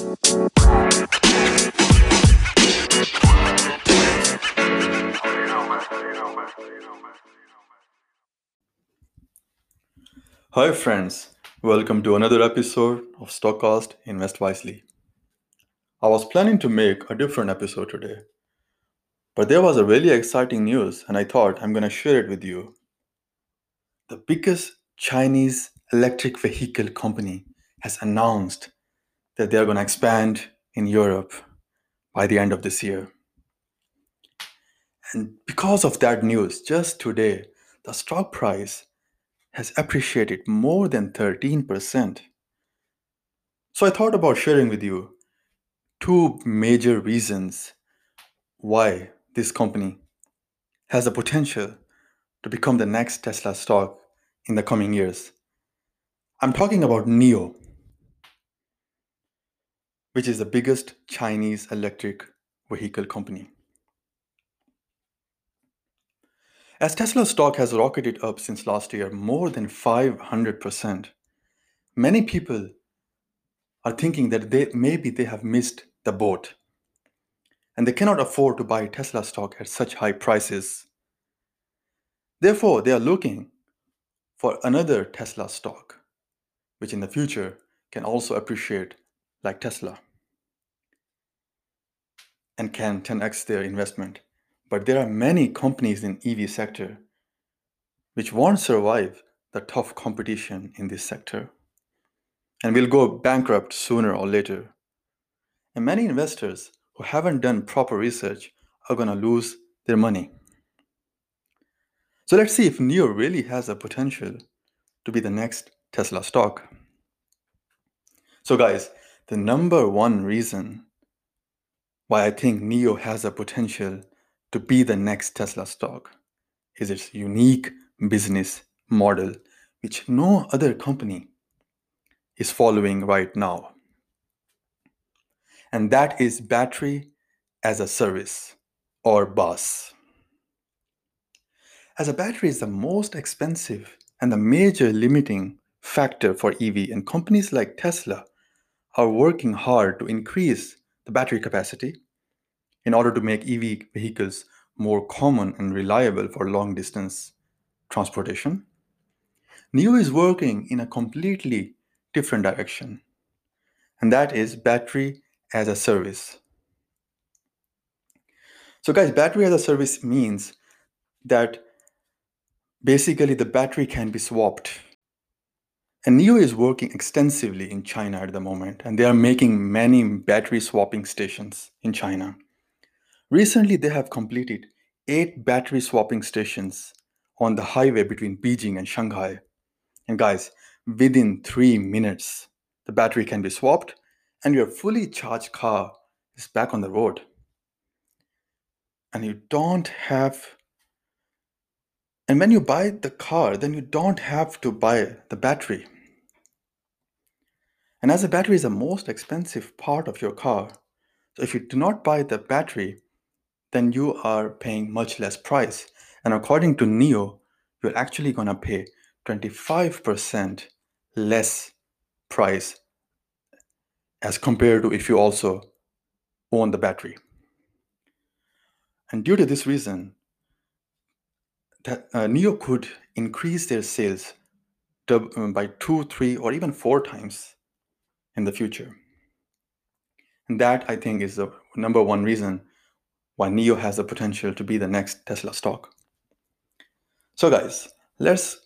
Hi, friends. Welcome to another episode of Stockcast Invest Wisely. I was planning to make a different episode today, but there was a really exciting news, and I thought I'm going to share it with you. The biggest Chinese electric vehicle company has announced that they are going to expand in Europe by the end of this year. And because of that news, just today, the stock price has appreciated more than 13%. So I thought about sharing with you two major reasons why this company has the potential to become the next Tesla stock in the coming years. I'm talking about NIO, which is the biggest Chinese electric vehicle company. As Tesla stock has rocketed up since last year more than 500%, many people are thinking that they maybe they have missed the boat and they cannot afford to buy Tesla stock at such high prices. Therefore, they are looking for another Tesla stock, which in the future can also appreciate like Tesla and can 10x their investment. But there are many companies in EV sector which won't survive the tough competition in this sector and will go bankrupt sooner or later. And many investors who haven't done proper research are going to lose their money. So let's see if NIO really has a potential to be the next Tesla stock. So, guys, the number one reason why I think NIO has a potential to be the next Tesla stock is its unique business model, which no other company is following right now. And that is battery as a service or BaaS. As a battery is the most expensive and the major limiting factor for EV, and companies like Tesla are working hard to increase the battery capacity in order to make EV vehicles more common and reliable for long distance transportation. NIO is working in a completely different direction, and that is battery as a service. So, guys, battery as a service means that basically the battery can be swapped. And NIO is working extensively in China at the moment, and they are making many battery swapping stations in China. Recently, they have completed eight battery swapping stations on the highway between Beijing and Shanghai. And guys, within three minutes, the battery can be swapped and your fully charged car is back on the road. And you don't have, and when you buy the car, then you don't have to buy the battery. And as the battery is the most expensive part of your car, so if you do not buy the battery, then you are paying much less price. And according to NIO, you're actually going to pay 25% less price as compared to if you also own the battery. And due to this reason, that uh, NIO could increase their sales uh, by two, three, or even four times in the future. And that I think is the number one reason why NIO has the potential to be the next Tesla stock. So, guys, let's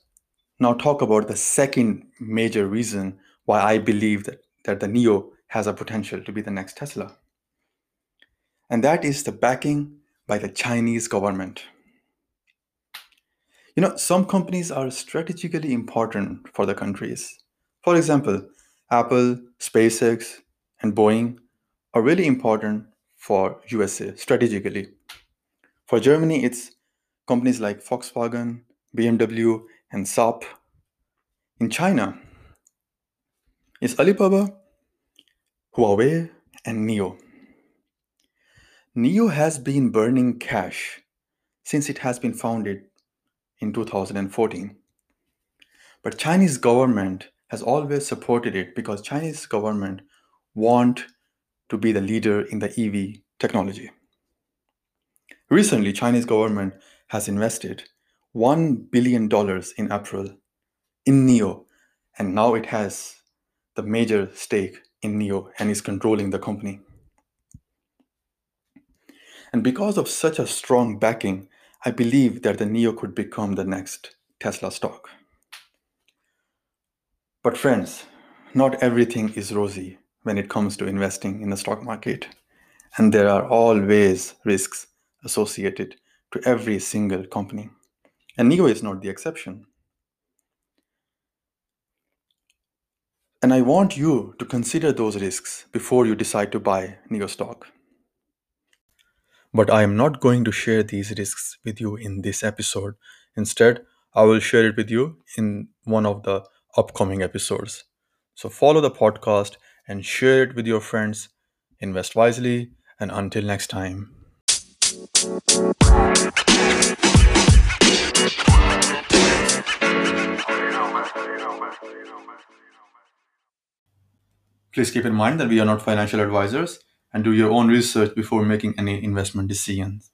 now talk about the second major reason why I believe that, that the NIO has a potential to be the next Tesla. And that is the backing by the Chinese government. You know, some companies are strategically important for the countries. For example, Apple, SpaceX, and Boeing are really important for USA strategically. For Germany, it's companies like Volkswagen, BMW, and Saab. In China, it's Alibaba, Huawei, and NIO. NIO has been burning cash since it has been founded in 2014. But Chinese government has always supported it because Chinese government want to be the leader in the EV technology. Recently, Chinese government has invested $1 billion in April in NIO, and now it has the major stake in NIO and is controlling the company. And because of such a strong backing, I believe that the NIO could become the next Tesla stock. But friends, not everything is rosy when it comes to investing in the stock market. And there are always risks associated to every single company. And NIO is not the exception. And I want you to consider those risks before you decide to buy NIO stock. But I am not going to share these risks with you in this episode. Instead, I will share it with you in one of the upcoming episodes. So follow the podcast and share it with your friends. Invest wisely, and until next time. Please keep in mind that we are not financial advisors and do your own research before making any investment decisions.